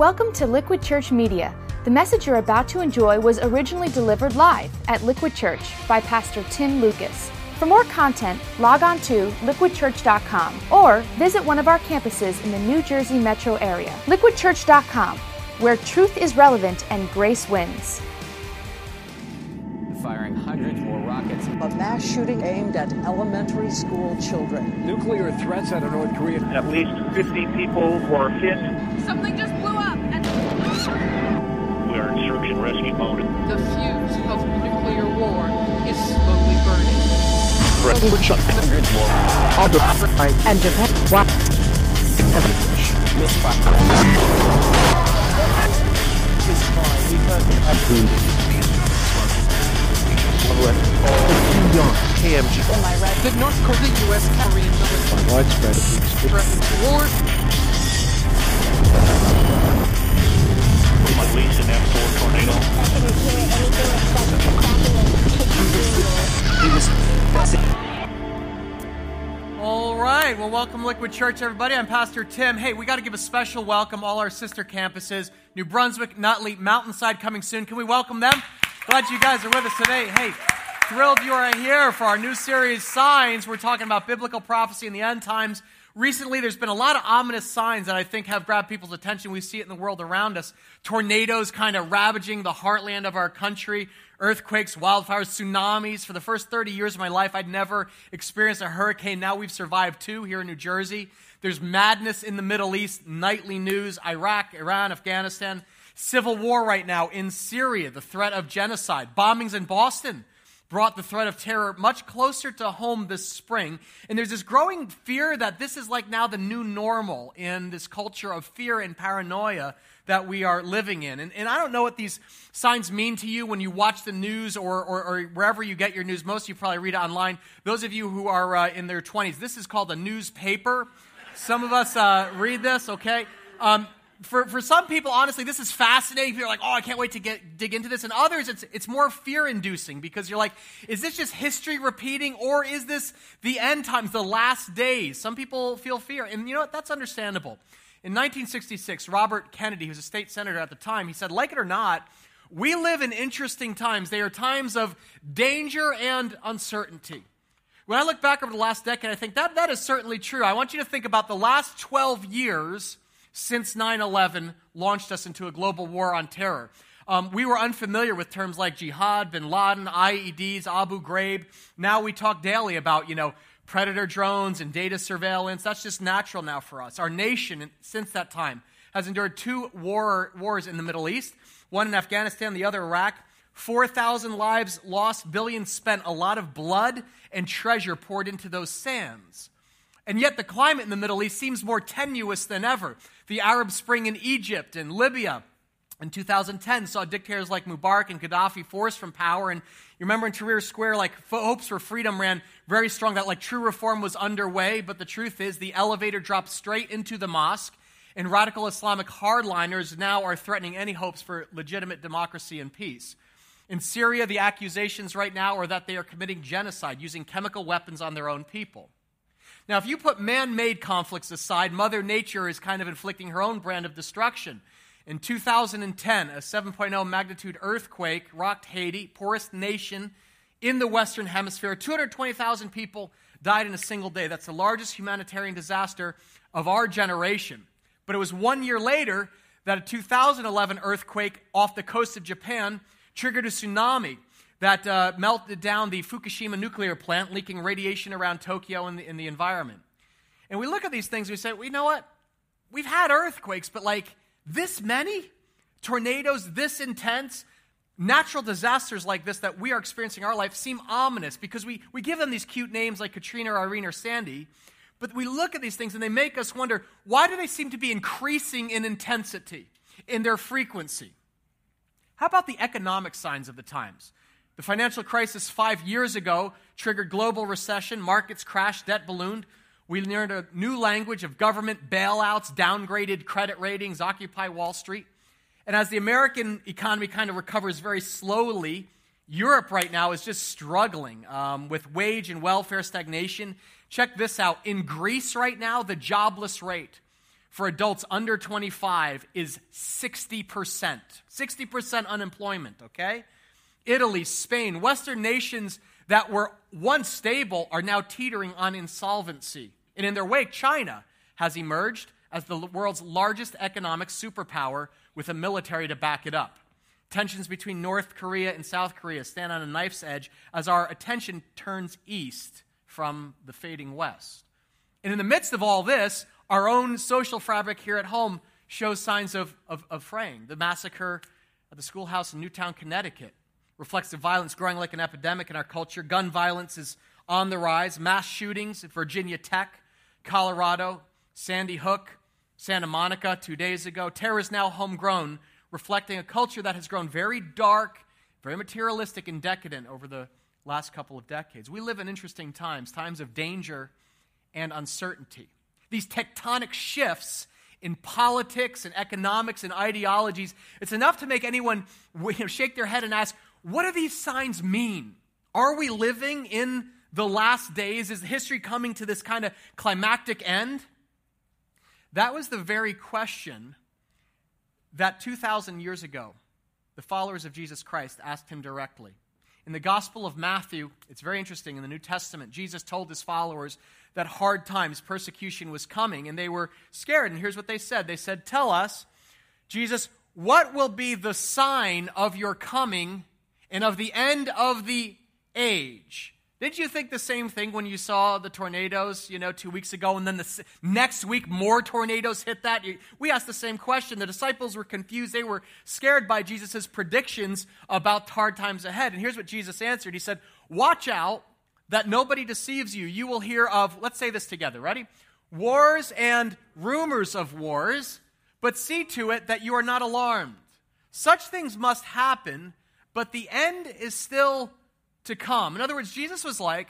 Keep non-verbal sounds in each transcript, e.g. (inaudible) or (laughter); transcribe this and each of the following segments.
Welcome to Liquid Church Media. The message you're about to enjoy was originally delivered live at Liquid Church by Pastor Tim Lucas. For more content, log on to liquidchurch.com or visit one of our campuses in the New Jersey metro area. Liquidchurch.com, where truth is relevant and grace wins. Firing hundreds more rockets. A mass shooting aimed at elementary school children. Nuclear threats out of North Korea. At least 50 people were hit. Something just blew up. And are in search and rescue mode. The fuse of nuclear war is slowly burning. Hundreds more. And Japan. What? KMG. The North Korea U.S. Korean military Widespread threatens war. At least an F4 tornado. All right. Well, welcome, Liquid Church, everybody. I'm Pastor Tim. Hey, we got to give a special welcome all our sister campuses, New Brunswick, Nutley, Mountainside, coming soon. Can we welcome them? Glad you guys are with us today. Hey, thrilled you are here for our new series, Signs. We're talking about biblical prophecy in the end times. Recently, there's been a lot of ominous signs that I think have grabbed people's attention. We see it in the world around us. Tornadoes kind of ravaging the heartland of our country, earthquakes, wildfires, tsunamis. For the first 30 years of my life, I'd never experienced a hurricane. Now we've survived two here in New Jersey. There's madness in the Middle East, nightly news, Iraq, Iran, Afghanistan. Civil war right now in Syria, the threat of genocide, bombings in Boston brought the threat of terror much closer to home this spring. And there's this growing fear that this is like now the new normal in this culture of fear and paranoia that we are living in. And, and I don't know what these signs mean to you when you watch the news or, or, or wherever you get your news. Most of you probably read it online. Those of you who are uh, in their 20s, this is called a newspaper. Some of us uh, read this, okay? Um, for, for some people, honestly, this is fascinating. You're like, oh, I can't wait to get dig into this. And others, it's it's more fear inducing because you're like, is this just history repeating, or is this the end times, the last days? Some people feel fear, and you know what? That's understandable. In 1966, Robert Kennedy, who was a state senator at the time, he said, like it or not, we live in interesting times. They are times of danger and uncertainty. When I look back over the last decade, I think that that is certainly true. I want you to think about the last 12 years since 9 11 launched us into a global war on terror. Um, we were unfamiliar with terms like jihad, bin Laden, IEDs, Abu Ghraib. Now we talk daily about, you know, predator drones and data surveillance. That's just natural now for us. Our nation, since that time, has endured two war, wars in the Middle East one in Afghanistan, the other Iraq. 4,000 lives lost, billions spent, a lot of blood and treasure poured into those sands. And yet, the climate in the Middle East seems more tenuous than ever. The Arab Spring in Egypt and Libya in 2010 saw dictators like Mubarak and Gaddafi forced from power. And you remember in Tahrir Square, like hopes for freedom ran very strong, that like true reform was underway. But the truth is, the elevator dropped straight into the mosque. And radical Islamic hardliners now are threatening any hopes for legitimate democracy and peace. In Syria, the accusations right now are that they are committing genocide, using chemical weapons on their own people. Now, if you put man made conflicts aside, Mother Nature is kind of inflicting her own brand of destruction. In 2010, a 7.0 magnitude earthquake rocked Haiti, poorest nation in the Western Hemisphere. 220,000 people died in a single day. That's the largest humanitarian disaster of our generation. But it was one year later that a 2011 earthquake off the coast of Japan triggered a tsunami that uh, melted down the Fukushima nuclear plant, leaking radiation around Tokyo and the, in the environment. And we look at these things and we say, well, you know what? We've had earthquakes, but like this many? Tornadoes this intense? Natural disasters like this that we are experiencing in our life seem ominous because we, we give them these cute names like Katrina, or Irene, or Sandy. But we look at these things and they make us wonder why do they seem to be increasing in intensity, in their frequency? How about the economic signs of the times? The financial crisis five years ago triggered global recession, markets crashed, debt ballooned. We learned a new language of government bailouts, downgraded credit ratings, Occupy Wall Street. And as the American economy kind of recovers very slowly, Europe right now is just struggling um, with wage and welfare stagnation. Check this out. In Greece right now, the jobless rate for adults under 25 is 60%. 60% unemployment, okay? Italy, Spain, Western nations that were once stable are now teetering on insolvency. And in their wake, China has emerged as the world's largest economic superpower with a military to back it up. Tensions between North Korea and South Korea stand on a knife's edge as our attention turns east from the fading west. And in the midst of all this, our own social fabric here at home shows signs of, of, of fraying. The massacre at the schoolhouse in Newtown, Connecticut reflects the violence growing like an epidemic in our culture. Gun violence is on the rise. Mass shootings at Virginia Tech, Colorado, Sandy Hook, Santa Monica two days ago. Terror is now homegrown, reflecting a culture that has grown very dark, very materialistic, and decadent over the last couple of decades. We live in interesting times, times of danger and uncertainty. These tectonic shifts in politics and economics and ideologies, it's enough to make anyone shake their head and ask, what do these signs mean? Are we living in the last days? Is history coming to this kind of climactic end? That was the very question that 2,000 years ago, the followers of Jesus Christ asked him directly. In the Gospel of Matthew, it's very interesting, in the New Testament, Jesus told his followers that hard times, persecution was coming, and they were scared. And here's what they said They said, Tell us, Jesus, what will be the sign of your coming and of the end of the age? Did you think the same thing when you saw the tornadoes, you know, two weeks ago, and then the next week more tornadoes hit that? We asked the same question. The disciples were confused. They were scared by Jesus' predictions about hard times ahead. And here's what Jesus answered He said, Watch out that nobody deceives you. You will hear of, let's say this together, ready? Wars and rumors of wars, but see to it that you are not alarmed. Such things must happen, but the end is still to come. In other words, Jesus was like,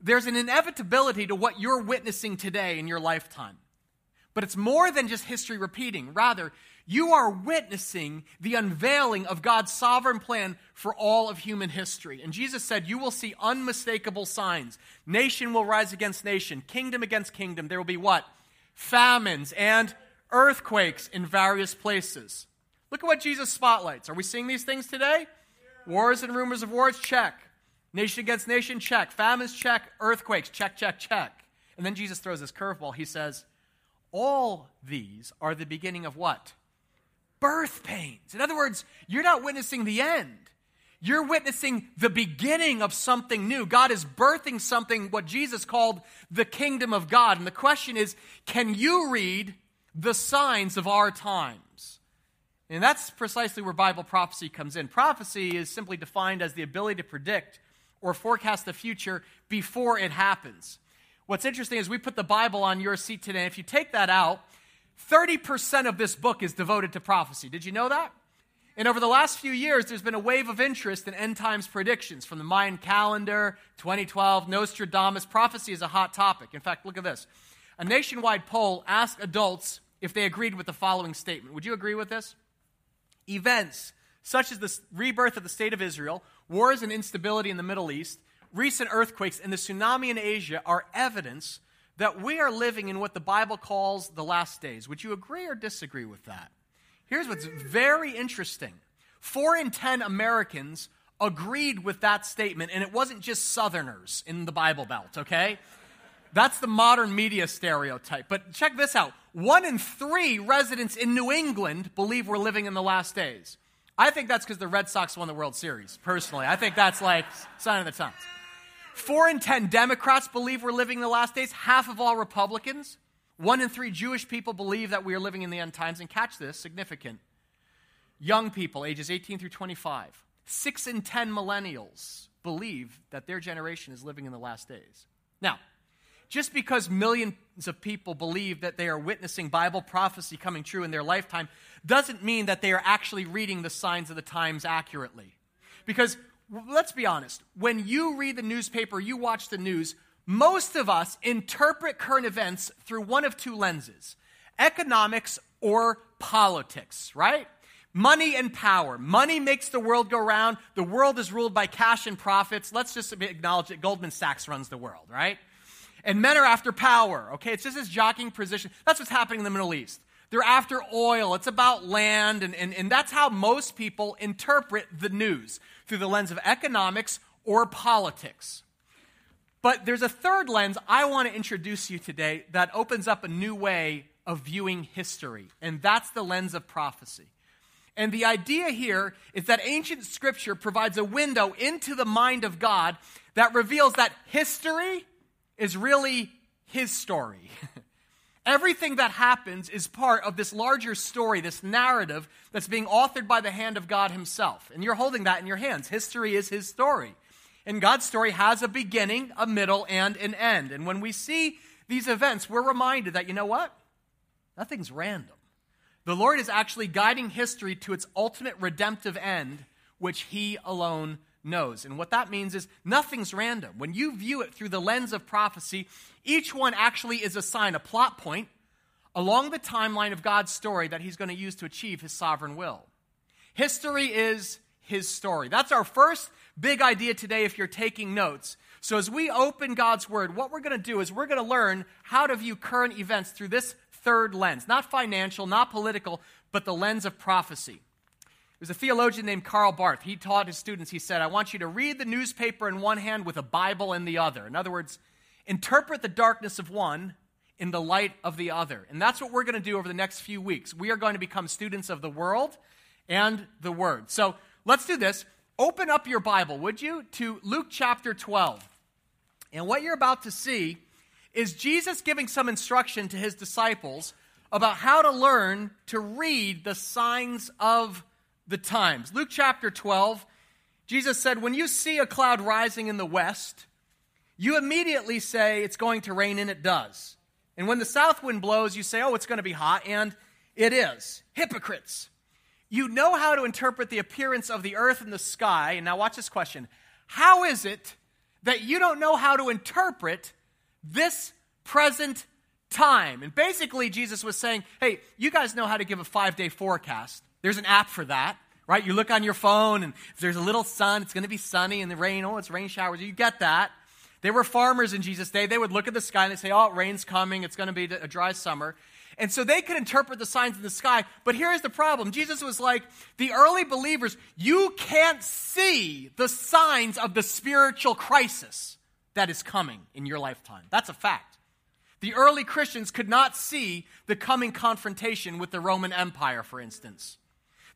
there's an inevitability to what you're witnessing today in your lifetime. But it's more than just history repeating. Rather, you are witnessing the unveiling of God's sovereign plan for all of human history. And Jesus said, You will see unmistakable signs. Nation will rise against nation, kingdom against kingdom. There will be what? Famines and earthquakes in various places. Look at what Jesus spotlights. Are we seeing these things today? Wars and rumors of wars? Check. Nation against nation? Check. Famines? Check. Earthquakes? Check, check, check. And then Jesus throws this curveball. He says, All these are the beginning of what? Birth pains. In other words, you're not witnessing the end. You're witnessing the beginning of something new. God is birthing something, what Jesus called the kingdom of God. And the question is can you read the signs of our times? And that's precisely where Bible prophecy comes in. Prophecy is simply defined as the ability to predict or forecast the future before it happens. What's interesting is we put the Bible on your seat today. If you take that out, 30% of this book is devoted to prophecy. Did you know that? And over the last few years, there's been a wave of interest in end times predictions from the Mayan calendar, 2012, Nostradamus. Prophecy is a hot topic. In fact, look at this. A nationwide poll asked adults if they agreed with the following statement. Would you agree with this? Events such as the rebirth of the state of Israel, wars and instability in the Middle East, recent earthquakes, and the tsunami in Asia are evidence that we are living in what the Bible calls the last days. Would you agree or disagree with that? Here's what's very interesting four in ten Americans agreed with that statement, and it wasn't just Southerners in the Bible Belt, okay? That's the modern media stereotype. But check this out one in three residents in New England believe we're living in the last days. I think that's because the Red Sox won the World Series, personally. I think that's like sign of the times. Four in ten Democrats believe we're living in the last days. Half of all Republicans. One in three Jewish people believe that we are living in the end times. And catch this significant. Young people, ages 18 through 25. Six in ten millennials believe that their generation is living in the last days. Now, just because millions of people believe that they are witnessing Bible prophecy coming true in their lifetime doesn't mean that they are actually reading the signs of the times accurately. Because let's be honest, when you read the newspaper, you watch the news, most of us interpret current events through one of two lenses economics or politics, right? Money and power. Money makes the world go round. The world is ruled by cash and profits. Let's just acknowledge that Goldman Sachs runs the world, right? And men are after power, okay? It's just this jockeying position. That's what's happening in the Middle East. They're after oil. It's about land. And, and, and that's how most people interpret the news through the lens of economics or politics. But there's a third lens I want to introduce you today that opens up a new way of viewing history, and that's the lens of prophecy. And the idea here is that ancient scripture provides a window into the mind of God that reveals that history is really his story. (laughs) Everything that happens is part of this larger story, this narrative that's being authored by the hand of God himself. And you're holding that in your hands. History is his story. And God's story has a beginning, a middle, and an end. And when we see these events, we're reminded that, you know what? Nothing's random. The Lord is actually guiding history to its ultimate redemptive end, which He alone knows. And what that means is nothing's random. When you view it through the lens of prophecy, each one actually is a sign, a plot point along the timeline of God's story that He's going to use to achieve His sovereign will. History is His story. That's our first big idea today if you're taking notes. So, as we open God's Word, what we're going to do is we're going to learn how to view current events through this third lens not financial, not political, but the lens of prophecy. There's a theologian named Karl Barth. He taught his students, he said, I want you to read the newspaper in one hand with a Bible in the other. In other words, interpret the darkness of one in the light of the other. And that's what we're going to do over the next few weeks. We are going to become students of the world and the Word. So let's do this. Open up your Bible, would you, to Luke chapter 12. And what you're about to see is Jesus giving some instruction to his disciples about how to learn to read the signs of the times. Luke chapter 12, Jesus said, When you see a cloud rising in the west, you immediately say it's going to rain, and it does. And when the south wind blows, you say, Oh, it's going to be hot, and it is. Hypocrites. You know how to interpret the appearance of the earth and the sky. And now, watch this question How is it that you don't know how to interpret this present time. And basically, Jesus was saying, hey, you guys know how to give a five day forecast. There's an app for that, right? You look on your phone, and if there's a little sun, it's going to be sunny, and the rain, oh, it's rain showers. You get that. They were farmers in Jesus' day. They would look at the sky and they say, oh, rain's coming. It's going to be a dry summer. And so they could interpret the signs in the sky. But here's the problem Jesus was like, the early believers, you can't see the signs of the spiritual crisis that is coming in your lifetime. That's a fact. The early Christians could not see the coming confrontation with the Roman Empire, for instance.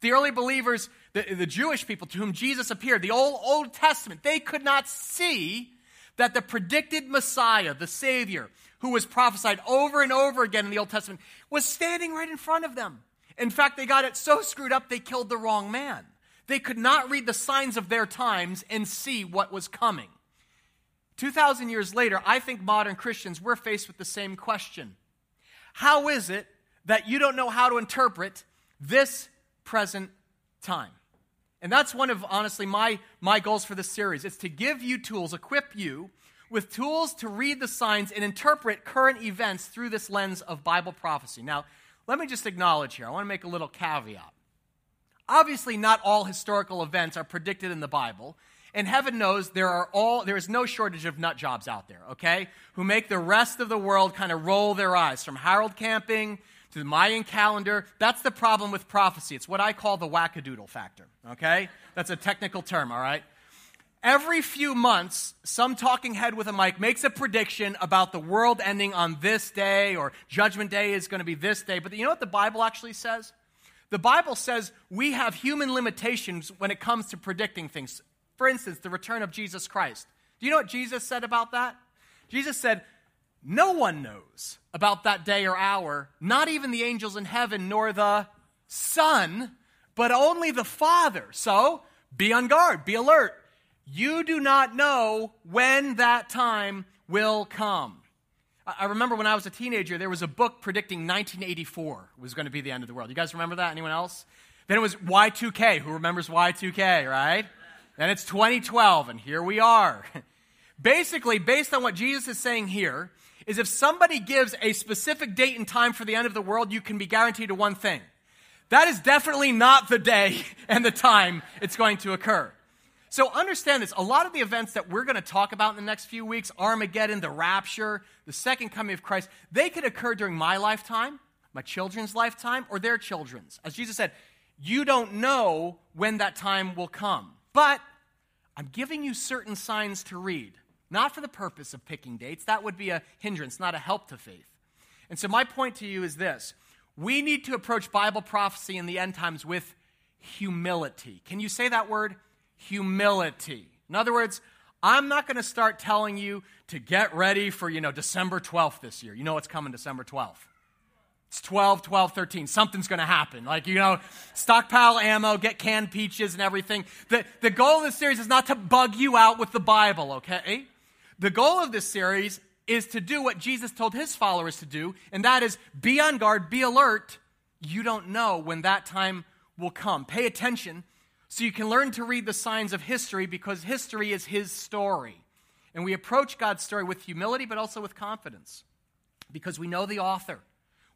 The early believers, the, the Jewish people to whom Jesus appeared, the Old, Old Testament, they could not see that the predicted Messiah, the Savior, who was prophesied over and over again in the Old Testament, was standing right in front of them. In fact, they got it so screwed up they killed the wrong man. They could not read the signs of their times and see what was coming. 2,000 years later, I think modern Christians, we're faced with the same question. How is it that you don't know how to interpret this present time? And that's one of, honestly, my, my goals for this series. It's to give you tools, equip you with tools to read the signs and interpret current events through this lens of Bible prophecy. Now, let me just acknowledge here, I want to make a little caveat. Obviously, not all historical events are predicted in the Bible. And heaven knows there are all there is no shortage of nut jobs out there, okay? Who make the rest of the world kind of roll their eyes from Harold Camping to the Mayan calendar. That's the problem with prophecy. It's what I call the wackadoodle factor, okay? That's a technical term, all right? Every few months, some talking head with a mic makes a prediction about the world ending on this day or judgment day is going to be this day. But you know what the Bible actually says? The Bible says we have human limitations when it comes to predicting things. For instance, the return of Jesus Christ. Do you know what Jesus said about that? Jesus said, No one knows about that day or hour, not even the angels in heaven, nor the Son, but only the Father. So be on guard, be alert. You do not know when that time will come. I remember when I was a teenager, there was a book predicting 1984 was going to be the end of the world. You guys remember that? Anyone else? Then it was Y2K. Who remembers Y2K, right? Then it's 2012, and here we are. (laughs) Basically, based on what Jesus is saying here, is if somebody gives a specific date and time for the end of the world, you can be guaranteed one thing. That is definitely not the day (laughs) and the time it's going to occur. So understand this. A lot of the events that we're going to talk about in the next few weeks, Armageddon, the rapture, the second coming of Christ, they could occur during my lifetime, my children's lifetime, or their children's. As Jesus said, you don't know when that time will come. But I'm giving you certain signs to read, not for the purpose of picking dates. That would be a hindrance, not a help to faith. And so my point to you is this we need to approach Bible prophecy in the end times with humility. Can you say that word? Humility. In other words, I'm not going to start telling you to get ready for, you know, December 12th this year. You know what's coming December 12th. It's 12, 12, 13. Something's going to happen. Like, you know, stockpile ammo, get canned peaches and everything. The, the goal of this series is not to bug you out with the Bible, okay? The goal of this series is to do what Jesus told his followers to do, and that is be on guard, be alert. You don't know when that time will come. Pay attention so you can learn to read the signs of history because history is his story. And we approach God's story with humility, but also with confidence because we know the author.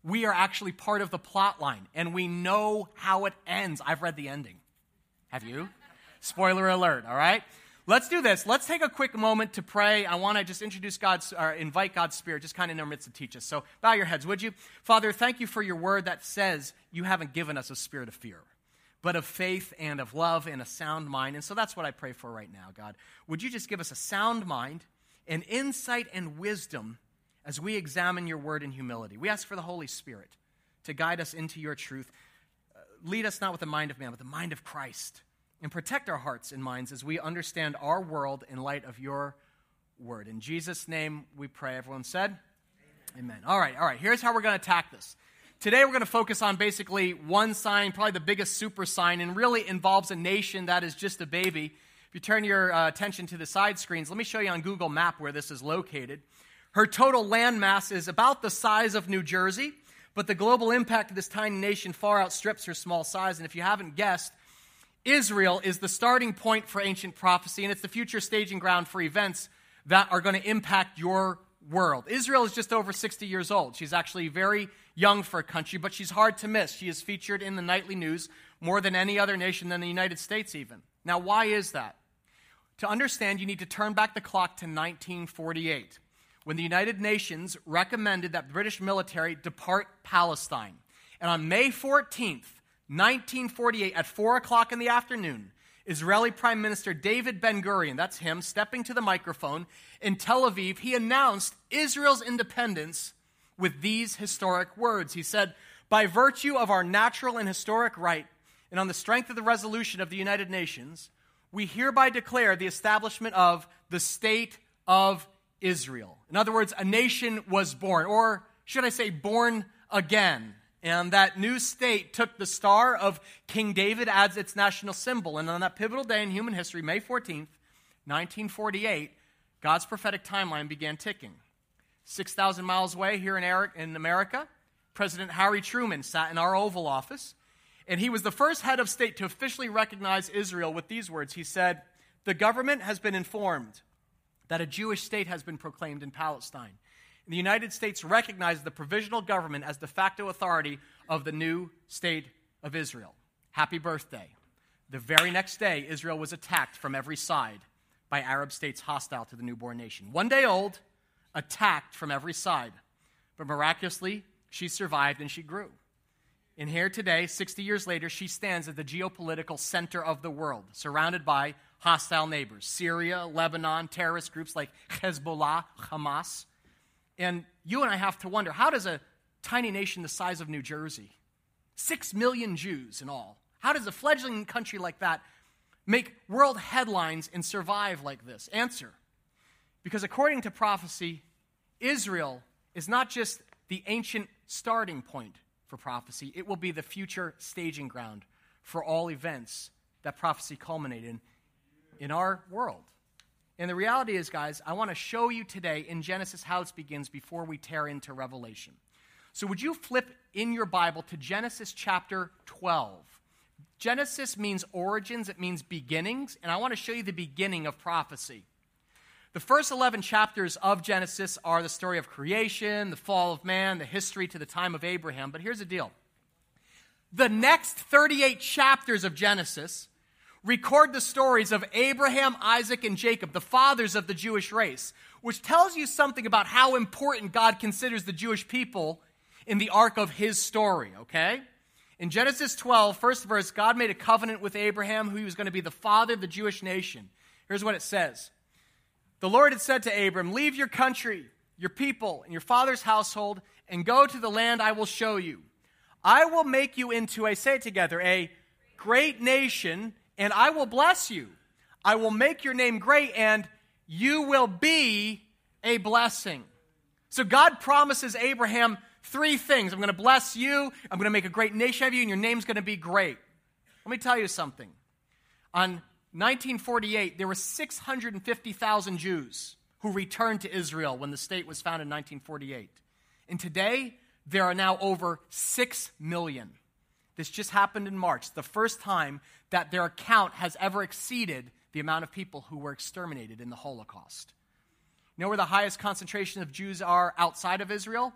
We are actually part of the plot line, and we know how it ends. I've read the ending. Have you? Spoiler alert, all right? Let's do this. Let's take a quick moment to pray. I want to just introduce God's, or invite God's Spirit just kind of in our midst to teach us. So bow your heads, would you? Father, thank you for your word that says you haven't given us a spirit of fear, but of faith and of love and a sound mind. And so that's what I pray for right now, God. Would you just give us a sound mind and insight and wisdom as we examine your word in humility? We ask for the Holy Spirit to guide us into your truth. Uh, lead us not with the mind of man, but the mind of Christ and protect our hearts and minds as we understand our world in light of your word. In Jesus' name we pray. Everyone said? Amen. Amen. All right, all right. Here's how we're going to attack this. Today we're going to focus on basically one sign, probably the biggest super sign, and really involves a nation that is just a baby. If you turn your uh, attention to the side screens, let me show you on Google Map where this is located. Her total land mass is about the size of New Jersey, but the global impact of this tiny nation far outstrips her small size. And if you haven't guessed, Israel is the starting point for ancient prophecy, and it's the future staging ground for events that are going to impact your world. Israel is just over 60 years old. She's actually very young for a country, but she's hard to miss. She is featured in the nightly news more than any other nation than the United States, even. Now, why is that? To understand, you need to turn back the clock to 1948, when the United Nations recommended that British military depart Palestine. And on May 14th, 1948, at 4 o'clock in the afternoon, Israeli Prime Minister David Ben Gurion, that's him, stepping to the microphone in Tel Aviv, he announced Israel's independence with these historic words. He said, By virtue of our natural and historic right, and on the strength of the resolution of the United Nations, we hereby declare the establishment of the State of Israel. In other words, a nation was born, or should I say, born again. And that new state took the star of King David as its national symbol. And on that pivotal day in human history, May 14th, 1948, God's prophetic timeline began ticking. 6,000 miles away here in America, President Harry Truman sat in our Oval Office, and he was the first head of state to officially recognize Israel with these words. He said, The government has been informed that a Jewish state has been proclaimed in Palestine the United States recognized the provisional government as de facto authority of the new state of Israel. Happy birthday. The very next day, Israel was attacked from every side by Arab states hostile to the newborn nation. One day old, attacked from every side. But miraculously, she survived and she grew. And here today, 60 years later, she stands at the geopolitical center of the world, surrounded by hostile neighbors Syria, Lebanon, terrorist groups like Hezbollah, Hamas. And you and I have to wonder how does a tiny nation the size of New Jersey, six million Jews in all, how does a fledgling country like that make world headlines and survive like this? Answer because according to prophecy, Israel is not just the ancient starting point for prophecy, it will be the future staging ground for all events that prophecy culminate in in our world. And the reality is, guys, I want to show you today in Genesis how this begins before we tear into Revelation. So, would you flip in your Bible to Genesis chapter 12? Genesis means origins, it means beginnings, and I want to show you the beginning of prophecy. The first 11 chapters of Genesis are the story of creation, the fall of man, the history to the time of Abraham. But here's the deal the next 38 chapters of Genesis record the stories of Abraham, Isaac, and Jacob, the fathers of the Jewish race, which tells you something about how important God considers the Jewish people in the arc of his story, okay? In Genesis 12, first verse, God made a covenant with Abraham who he was going to be the father of the Jewish nation. Here's what it says The Lord had said to Abram, Leave your country, your people, and your father's household, and go to the land I will show you. I will make you into a, say together, a great nation, and I will bless you. I will make your name great, and you will be a blessing. So God promises Abraham three things I'm going to bless you, I'm going to make a great nation of you, and your name's going to be great. Let me tell you something. On 1948, there were 650,000 Jews who returned to Israel when the state was founded in 1948. And today, there are now over 6 million. This just happened in March, the first time that their count has ever exceeded the amount of people who were exterminated in the Holocaust. You know where the highest concentration of Jews are outside of Israel?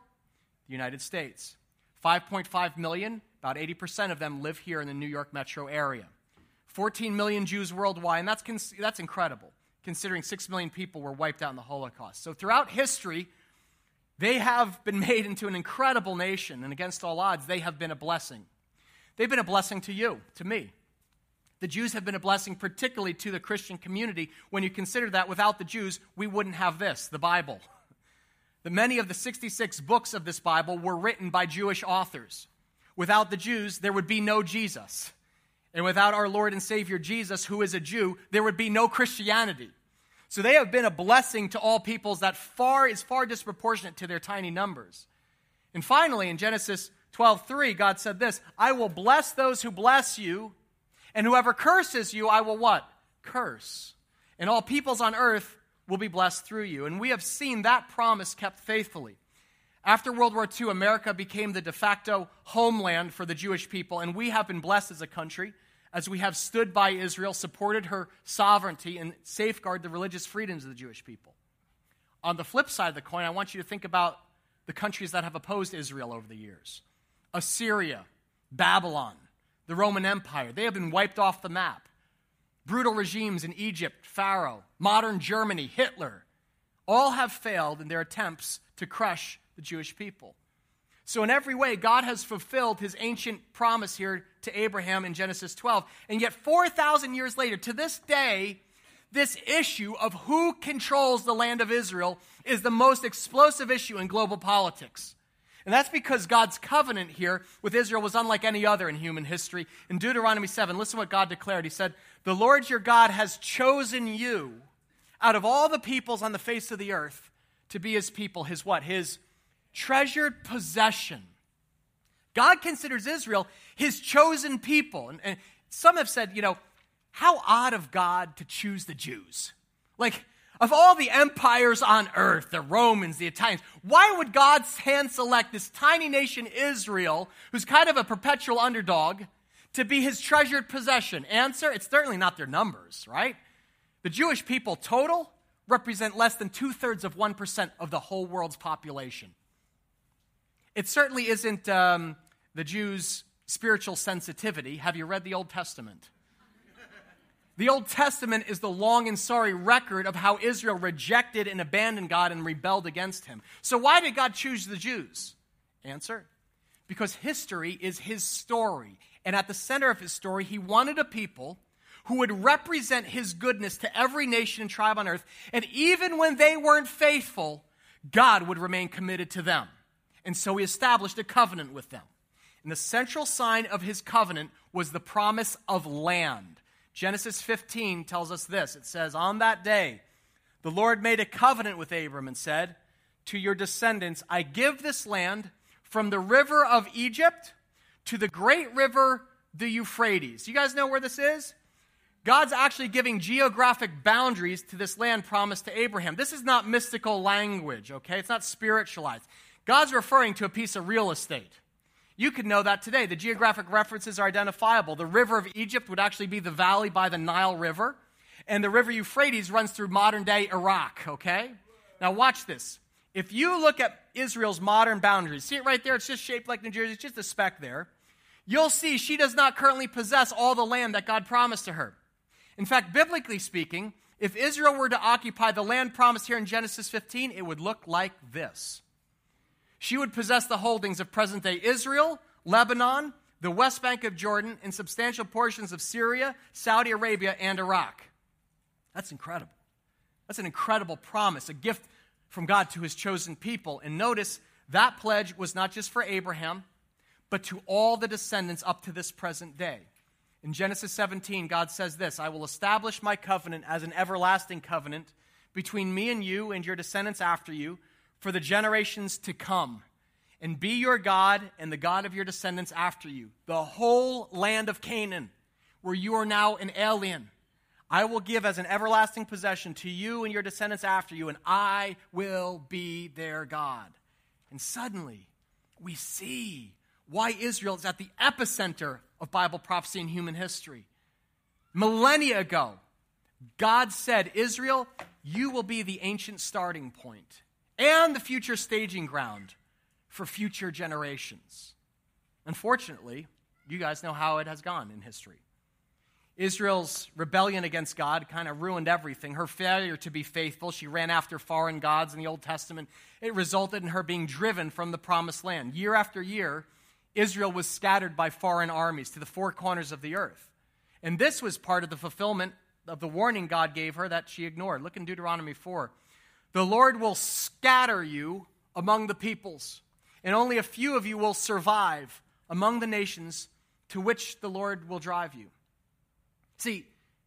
The United States. 5.5 million, about 80% of them live here in the New York metro area. 14 million Jews worldwide, and that's, that's incredible, considering 6 million people were wiped out in the Holocaust. So throughout history, they have been (laughs) made into an incredible nation, and against all odds, they have been a blessing. They've been a blessing to you, to me. The Jews have been a blessing, particularly to the Christian community. When you consider that without the Jews, we wouldn't have this, the Bible. The many of the 66 books of this Bible were written by Jewish authors. Without the Jews, there would be no Jesus. And without our Lord and Savior Jesus, who is a Jew, there would be no Christianity. So they have been a blessing to all peoples that far is far disproportionate to their tiny numbers. And finally, in Genesis 12:3, God said this, I will bless those who bless you, and whoever curses you, I will what? Curse. And all peoples on earth will be blessed through you. And we have seen that promise kept faithfully. After World War II, America became the de facto homeland for the Jewish people, and we have been blessed as a country as we have stood by Israel, supported her sovereignty, and safeguarded the religious freedoms of the Jewish people. On the flip side of the coin, I want you to think about the countries that have opposed Israel over the years Assyria, Babylon, the Roman Empire. They have been wiped off the map brutal regimes in Egypt, Pharaoh, modern Germany, Hitler, all have failed in their attempts to crush the Jewish people. So, in every way, God has fulfilled his ancient promise here to Abraham in Genesis 12. And yet, 4,000 years later, to this day, this issue of who controls the land of Israel is the most explosive issue in global politics. And that's because God's covenant here with Israel was unlike any other in human history. In Deuteronomy 7, listen what God declared. He said, The Lord your God has chosen you out of all the peoples on the face of the earth to be his people, his what? His treasured possession. God considers Israel his chosen people. And, and some have said, you know, how odd of God to choose the Jews. Like, of all the empires on earth, the Romans, the Italians, why would God hand select this tiny nation, Israel, who's kind of a perpetual underdog, to be his treasured possession? Answer it's certainly not their numbers, right? The Jewish people total represent less than two thirds of 1% of the whole world's population. It certainly isn't um, the Jews' spiritual sensitivity. Have you read the Old Testament? The Old Testament is the long and sorry record of how Israel rejected and abandoned God and rebelled against him. So, why did God choose the Jews? Answer because history is his story. And at the center of his story, he wanted a people who would represent his goodness to every nation and tribe on earth. And even when they weren't faithful, God would remain committed to them. And so he established a covenant with them. And the central sign of his covenant was the promise of land. Genesis 15 tells us this it says, On that day, the Lord made a covenant with Abram and said, To your descendants, I give this land from the river of Egypt to the great river, the Euphrates. You guys know where this is? God's actually giving geographic boundaries to this land promised to Abraham. This is not mystical language, okay? It's not spiritualized. God's referring to a piece of real estate. You could know that today. The geographic references are identifiable. The river of Egypt would actually be the valley by the Nile River, and the river Euphrates runs through modern day Iraq, okay? Now, watch this. If you look at Israel's modern boundaries, see it right there? It's just shaped like New Jersey, it's just a speck there. You'll see she does not currently possess all the land that God promised to her. In fact, biblically speaking, if Israel were to occupy the land promised here in Genesis 15, it would look like this. She would possess the holdings of present day Israel, Lebanon, the West Bank of Jordan, and substantial portions of Syria, Saudi Arabia, and Iraq. That's incredible. That's an incredible promise, a gift from God to his chosen people. And notice that pledge was not just for Abraham, but to all the descendants up to this present day. In Genesis 17, God says this I will establish my covenant as an everlasting covenant between me and you and your descendants after you for the generations to come, and be your God and the God of your descendants after you, the whole land of Canaan, where you are now an alien. I will give as an everlasting possession to you and your descendants after you, and I will be their God. And suddenly, we see why Israel is at the epicenter of Bible prophecy in human history. Millennia ago, God said, Israel, you will be the ancient starting point and the future staging ground for future generations. Unfortunately, you guys know how it has gone in history. Israel's rebellion against God kind of ruined everything. Her failure to be faithful, she ran after foreign gods in the Old Testament. It resulted in her being driven from the promised land. Year after year, Israel was scattered by foreign armies to the four corners of the earth. And this was part of the fulfillment of the warning God gave her that she ignored. Look in Deuteronomy 4. The Lord will scatter you among the peoples, and only a few of you will survive among the nations to which the Lord will drive you. See,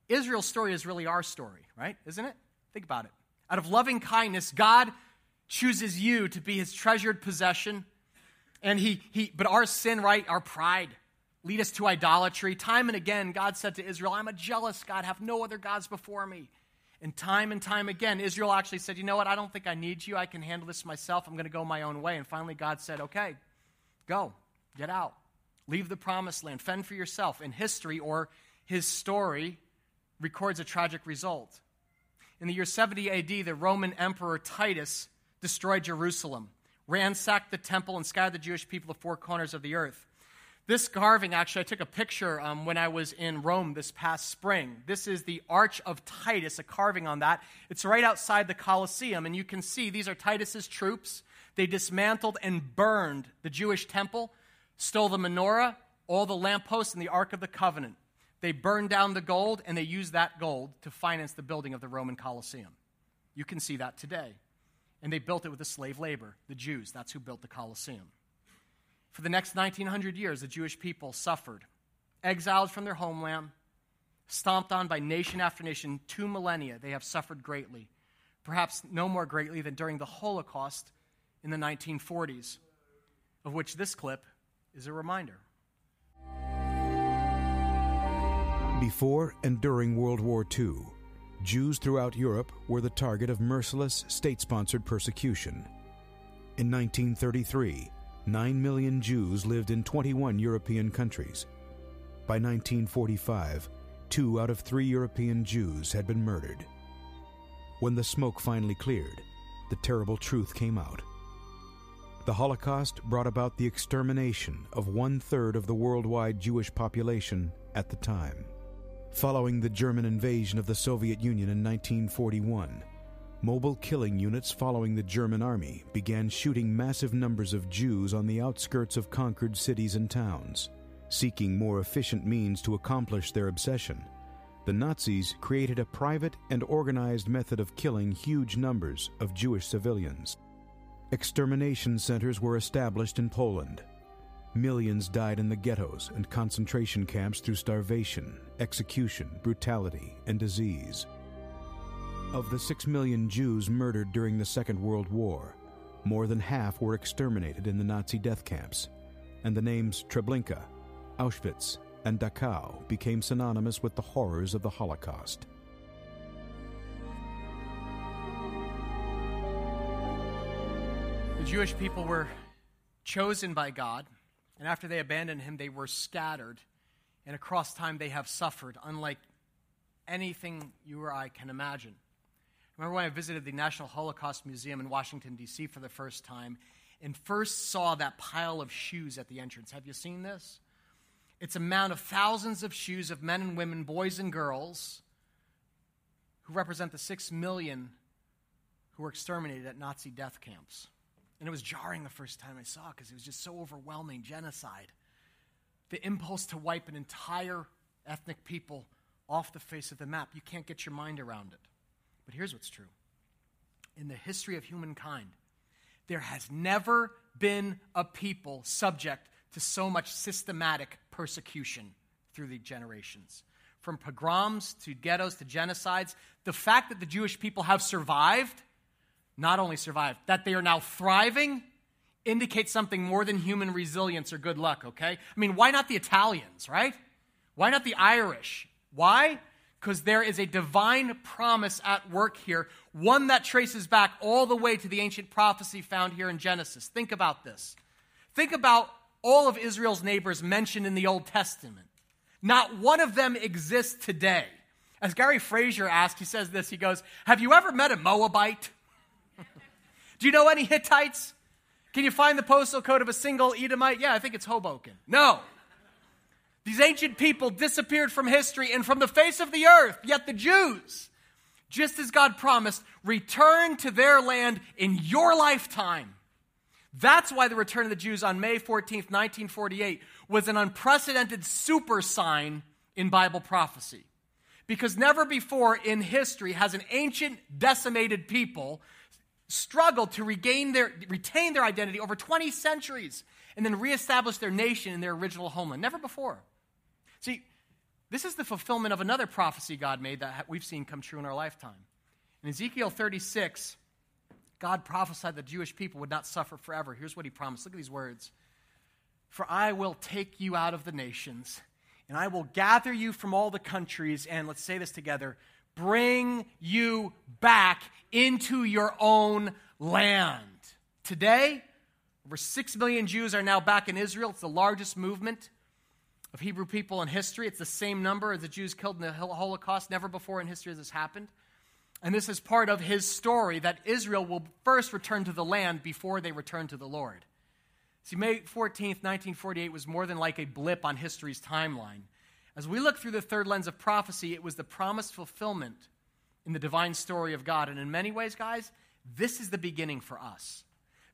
Israel's story is really our story, right? Isn't it? Think about it. Out of loving kindness, God chooses you to be his treasured possession. And he, he but our sin, right, our pride, lead us to idolatry. Time and again, God said to Israel, I'm a jealous God, have no other gods before me. And time and time again, Israel actually said, You know what? I don't think I need you. I can handle this myself. I'm going to go my own way. And finally, God said, Okay, go, get out, leave the promised land, fend for yourself. In history, or his story records a tragic result. In the year 70 AD, the Roman Emperor Titus destroyed Jerusalem, ransacked the temple, and scattered the Jewish people to four corners of the earth. This carving, actually, I took a picture um, when I was in Rome this past spring. This is the Arch of Titus, a carving on that. It's right outside the Colosseum, and you can see these are Titus's troops. They dismantled and burned the Jewish temple, stole the menorah, all the lampposts, and the Ark of the Covenant. They burned down the gold, and they used that gold to finance the building of the Roman Colosseum. You can see that today. And they built it with the slave labor, the Jews. That's who built the Colosseum. For the next 1900 years, the Jewish people suffered, exiled from their homeland, stomped on by nation after nation. Two millennia, they have suffered greatly. Perhaps no more greatly than during the Holocaust in the 1940s, of which this clip is a reminder. Before and during World War II, Jews throughout Europe were the target of merciless state sponsored persecution. In 1933, 9 million Jews lived in 21 European countries. By 1945, two out of three European Jews had been murdered. When the smoke finally cleared, the terrible truth came out. The Holocaust brought about the extermination of one third of the worldwide Jewish population at the time. Following the German invasion of the Soviet Union in 1941, mobile killing units following the German army began shooting massive numbers of Jews on the outskirts of conquered cities and towns. Seeking more efficient means to accomplish their obsession, the Nazis created a private and organized method of killing huge numbers of Jewish civilians. Extermination centers were established in Poland, Millions died in the ghettos and concentration camps through starvation, execution, brutality, and disease. Of the six million Jews murdered during the Second World War, more than half were exterminated in the Nazi death camps, and the names Treblinka, Auschwitz, and Dachau became synonymous with the horrors of the Holocaust. The Jewish people were chosen by God and after they abandoned him, they were scattered. And across time, they have suffered, unlike anything you or I can imagine. Remember when I visited the National Holocaust Museum in Washington, D.C. for the first time and first saw that pile of shoes at the entrance? Have you seen this? It's a mound of thousands of shoes of men and women, boys and girls, who represent the six million who were exterminated at Nazi death camps. And it was jarring the first time I saw it because it was just so overwhelming genocide. The impulse to wipe an entire ethnic people off the face of the map. You can't get your mind around it. But here's what's true in the history of humankind, there has never been a people subject to so much systematic persecution through the generations. From pogroms to ghettos to genocides, the fact that the Jewish people have survived, not only survived, that they are now thriving, indicates something more than human resilience or good luck, okay? I mean, why not the Italians, right? Why not the Irish? Why? Because there is a divine promise at work here, one that traces back all the way to the ancient prophecy found here in Genesis. Think about this. Think about all of Israel's neighbors mentioned in the Old Testament. Not one of them exists today. As Gary Frazier asked, he says this he goes, Have you ever met a Moabite? (laughs) Do you know any Hittites? Can you find the postal code of a single Edomite? Yeah, I think it's Hoboken. No. These ancient people disappeared from history and from the face of the earth, yet the Jews, just as God promised, return to their land in your lifetime. That's why the return of the Jews on May 14th, 1948, was an unprecedented super sign in Bible prophecy. Because never before in history has an ancient, decimated people struggled to regain their, retain their identity over 20 centuries and then reestablish their nation in their original homeland. Never before. This is the fulfillment of another prophecy God made that we've seen come true in our lifetime. In Ezekiel 36, God prophesied the Jewish people would not suffer forever. Here's what he promised. Look at these words For I will take you out of the nations, and I will gather you from all the countries, and let's say this together bring you back into your own land. Today, over 6 million Jews are now back in Israel. It's the largest movement of Hebrew people in history. It's the same number as the Jews killed in the Holocaust. Never before in history has this happened. And this is part of his story that Israel will first return to the land before they return to the Lord. See, May 14th, 1948 was more than like a blip on history's timeline. As we look through the third lens of prophecy, it was the promised fulfillment in the divine story of God. And in many ways, guys, this is the beginning for us.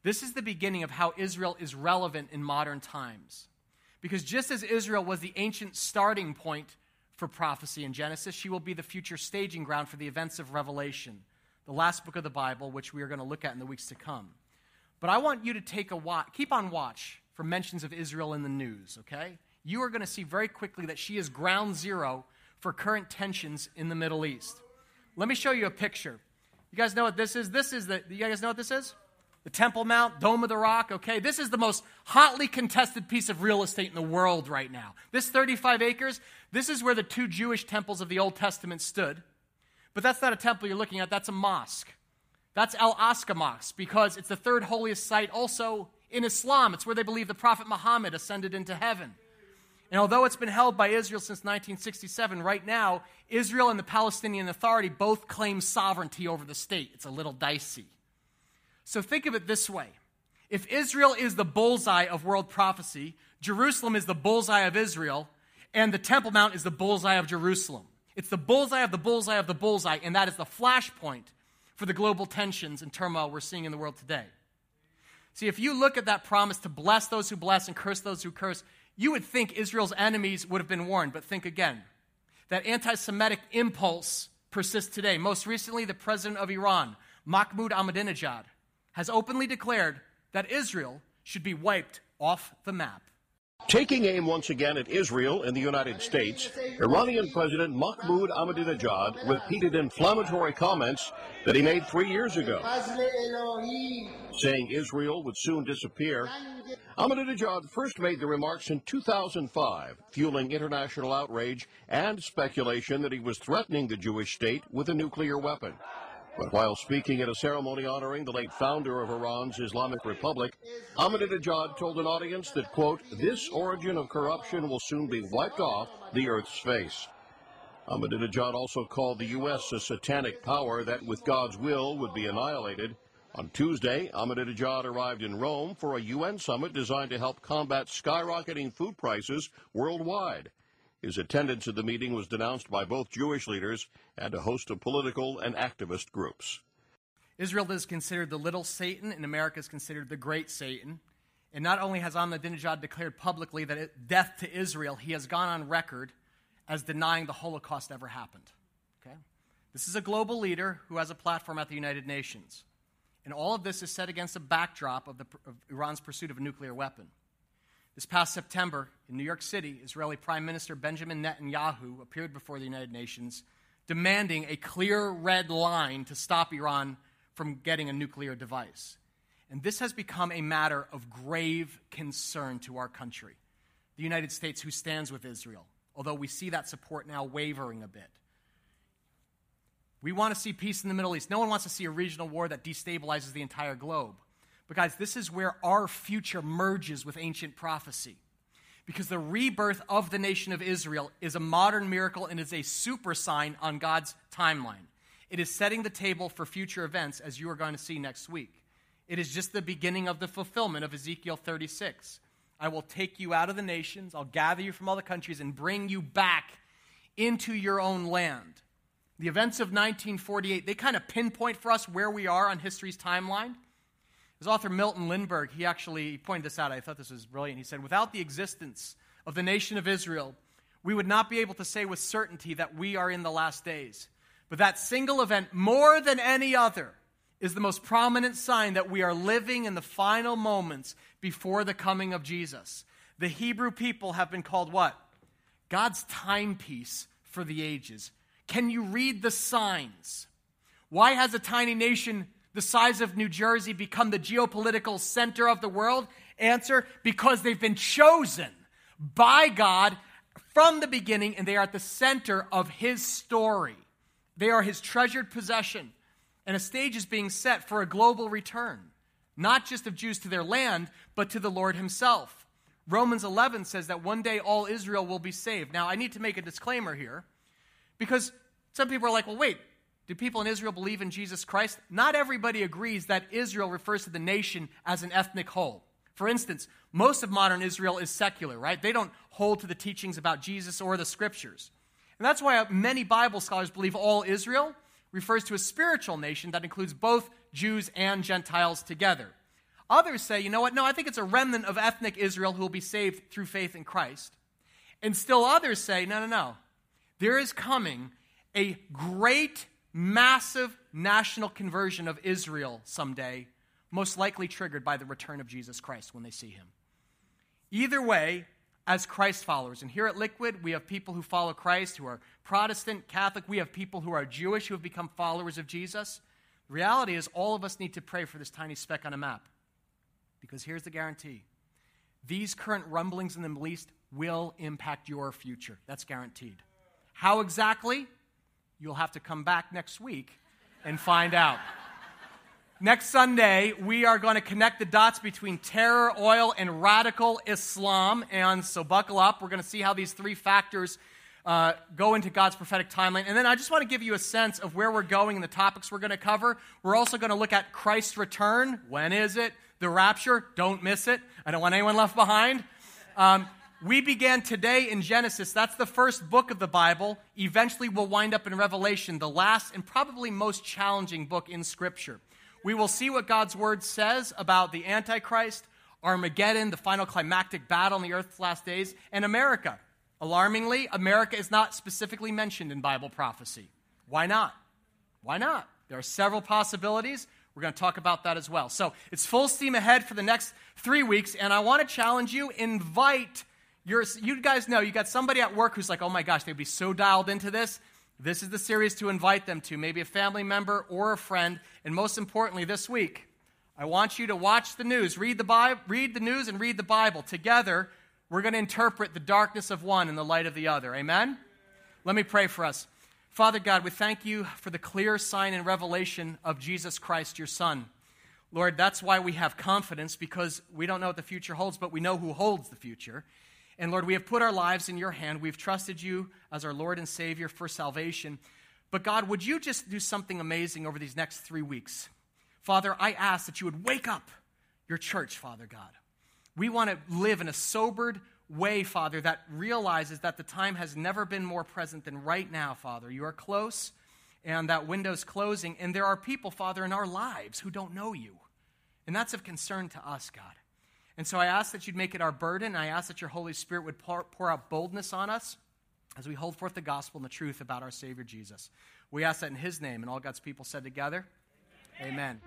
This is the beginning of how Israel is relevant in modern times. Because just as Israel was the ancient starting point for prophecy in Genesis, she will be the future staging ground for the events of Revelation, the last book of the Bible, which we are going to look at in the weeks to come. But I want you to take a watch, keep on watch for mentions of Israel in the news, okay? You are going to see very quickly that she is ground zero for current tensions in the Middle East. Let me show you a picture. You guys know what this is? This is the, you guys know what this is? The Temple Mount, Dome of the Rock, okay? This is the most hotly contested piece of real estate in the world right now. This 35 acres, this is where the two Jewish temples of the Old Testament stood. But that's not a temple you're looking at, that's a mosque. That's Al Aqsa Mosque because it's the third holiest site also in Islam. It's where they believe the Prophet Muhammad ascended into heaven. And although it's been held by Israel since 1967, right now, Israel and the Palestinian Authority both claim sovereignty over the state. It's a little dicey. So think of it this way if Israel is the bullseye of world prophecy, Jerusalem is the bullseye of Israel, and the Temple Mount is the bullseye of Jerusalem. It's the bullseye of the bullseye of the bullseye, and that is the flashpoint for the global tensions and turmoil we're seeing in the world today. See, if you look at that promise to bless those who bless and curse those who curse, you would think Israel's enemies would have been warned, but think again. That anti Semitic impulse persists today. Most recently, the president of Iran, Mahmoud Ahmadinejad, has openly declared that Israel should be wiped off the map. Taking aim once again at Israel and the United States, Iranian President Mahmoud Ahmadinejad repeated inflammatory comments that he made three years ago, saying Israel would soon disappear. Ahmadinejad first made the remarks in 2005, fueling international outrage and speculation that he was threatening the Jewish state with a nuclear weapon. But while speaking at a ceremony honoring the late founder of Iran's Islamic Republic, Ahmadinejad told an audience that, quote, this origin of corruption will soon be wiped off the earth's face. Ahmadinejad also called the U.S. a satanic power that, with God's will, would be annihilated. On Tuesday, Ahmadinejad arrived in Rome for a UN summit designed to help combat skyrocketing food prices worldwide. His attendance at the meeting was denounced by both Jewish leaders and a host of political and activist groups. Israel is considered the little Satan, and America is considered the great Satan. And not only has Ahmadinejad declared publicly that it, death to Israel, he has gone on record as denying the Holocaust ever happened. Okay? This is a global leader who has a platform at the United Nations. And all of this is set against a backdrop of, the, of Iran's pursuit of a nuclear weapon. This past September, in New York City, Israeli Prime Minister Benjamin Netanyahu appeared before the United Nations demanding a clear red line to stop Iran from getting a nuclear device. And this has become a matter of grave concern to our country. The United States, who stands with Israel, although we see that support now wavering a bit. We want to see peace in the Middle East. No one wants to see a regional war that destabilizes the entire globe. But, guys, this is where our future merges with ancient prophecy. Because the rebirth of the nation of Israel is a modern miracle and is a super sign on God's timeline. It is setting the table for future events, as you are going to see next week. It is just the beginning of the fulfillment of Ezekiel 36. I will take you out of the nations, I'll gather you from all the countries, and bring you back into your own land. The events of 1948, they kind of pinpoint for us where we are on history's timeline. His author Milton Lindberg, he actually pointed this out. I thought this was brilliant. He said, Without the existence of the nation of Israel, we would not be able to say with certainty that we are in the last days. But that single event, more than any other, is the most prominent sign that we are living in the final moments before the coming of Jesus. The Hebrew people have been called what? God's timepiece for the ages. Can you read the signs? Why has a tiny nation the size of New Jersey become the geopolitical center of the world? Answer because they've been chosen by God from the beginning and they are at the center of His story. They are His treasured possession. And a stage is being set for a global return, not just of Jews to their land, but to the Lord Himself. Romans 11 says that one day all Israel will be saved. Now, I need to make a disclaimer here because some people are like, well, wait, do people in Israel believe in Jesus Christ? Not everybody agrees that Israel refers to the nation as an ethnic whole. For instance, most of modern Israel is secular, right? They don't hold to the teachings about Jesus or the scriptures. And that's why many Bible scholars believe all Israel refers to a spiritual nation that includes both Jews and Gentiles together. Others say, you know what? No, I think it's a remnant of ethnic Israel who will be saved through faith in Christ. And still others say, no, no, no. There is coming a great, massive national conversion of Israel someday, most likely triggered by the return of Jesus Christ when they see him. Either way, as Christ followers. And here at Liquid, we have people who follow Christ who are Protestant, Catholic. We have people who are Jewish who have become followers of Jesus. The reality is, all of us need to pray for this tiny speck on a map. Because here's the guarantee these current rumblings in the Middle East will impact your future. That's guaranteed. How exactly? You'll have to come back next week and find out. (laughs) Next Sunday, we are going to connect the dots between terror, oil, and radical Islam. And so buckle up. We're going to see how these three factors uh, go into God's prophetic timeline. And then I just want to give you a sense of where we're going and the topics we're going to cover. We're also going to look at Christ's return. When is it? The rapture. Don't miss it. I don't want anyone left behind. Um, we began today in Genesis. That's the first book of the Bible. Eventually, we'll wind up in Revelation, the last and probably most challenging book in Scripture. We will see what God's word says about the Antichrist, Armageddon, the final climactic battle in the earth's last days, and America. Alarmingly, America is not specifically mentioned in Bible prophecy. Why not? Why not? There are several possibilities. We're going to talk about that as well. So it's full steam ahead for the next three weeks, and I want to challenge you invite your, you guys know you got somebody at work who's like, oh my gosh, they'd be so dialed into this. This is the series to invite them to, maybe a family member or a friend. And most importantly, this week, I want you to watch the news, read the, Bible, read the news, and read the Bible. Together, we're going to interpret the darkness of one in the light of the other. Amen? Let me pray for us. Father God, we thank you for the clear sign and revelation of Jesus Christ, your Son. Lord, that's why we have confidence because we don't know what the future holds, but we know who holds the future. And Lord, we have put our lives in your hand. We've trusted you as our Lord and Savior for salvation. But God, would you just do something amazing over these next three weeks? Father, I ask that you would wake up your church, Father God. We want to live in a sobered, way, Father, that realizes that the time has never been more present than right now, Father. You are close, and that window's closing, and there are people, Father, in our lives who don't know you. And that's of concern to us, God. And so I ask that you'd make it our burden. I ask that your Holy Spirit would pour, pour out boldness on us as we hold forth the gospel and the truth about our Savior Jesus. We ask that in his name, and all God's people said together, Amen.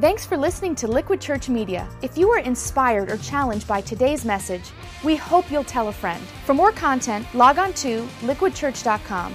Thanks for listening to Liquid Church Media. If you were inspired or challenged by today's message, we hope you'll tell a friend. For more content, log on to liquidchurch.com